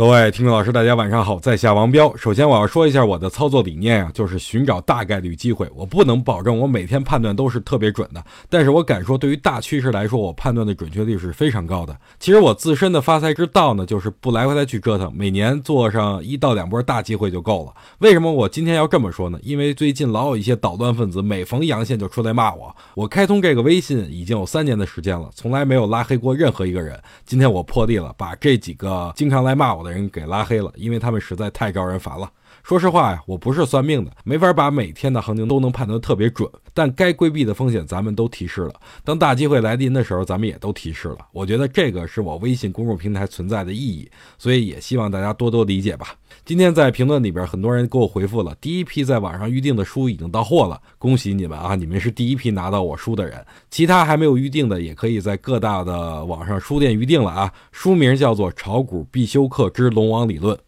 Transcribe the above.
各位听众老师，大家晚上好，在下王彪。首先我要说一下我的操作理念啊，就是寻找大概率机会。我不能保证我每天判断都是特别准的，但是我敢说，对于大趋势来说，我判断的准确率是非常高的。其实我自身的发财之道呢，就是不来回来去折腾，每年做上一到两波大机会就够了。为什么我今天要这么说呢？因为最近老有一些捣乱分子，每逢阳线就出来骂我。我开通这个微信已经有三年的时间了，从来没有拉黑过任何一个人。今天我破例了，把这几个经常来骂我的。人给拉黑了，因为他们实在太招人烦了。说实话呀，我不是算命的，没法把每天的行情都能判断特别准。但该规避的风险咱们都提示了，当大机会来临的时候，咱们也都提示了。我觉得这个是我微信公众平台存在的意义，所以也希望大家多多理解吧。今天在评论里边，很多人给我回复了，第一批在网上预定的书已经到货了，恭喜你们啊！你们是第一批拿到我书的人，其他还没有预定的，也可以在各大的网上书店预定了啊。书名叫做《炒股必修课之龙王理论》。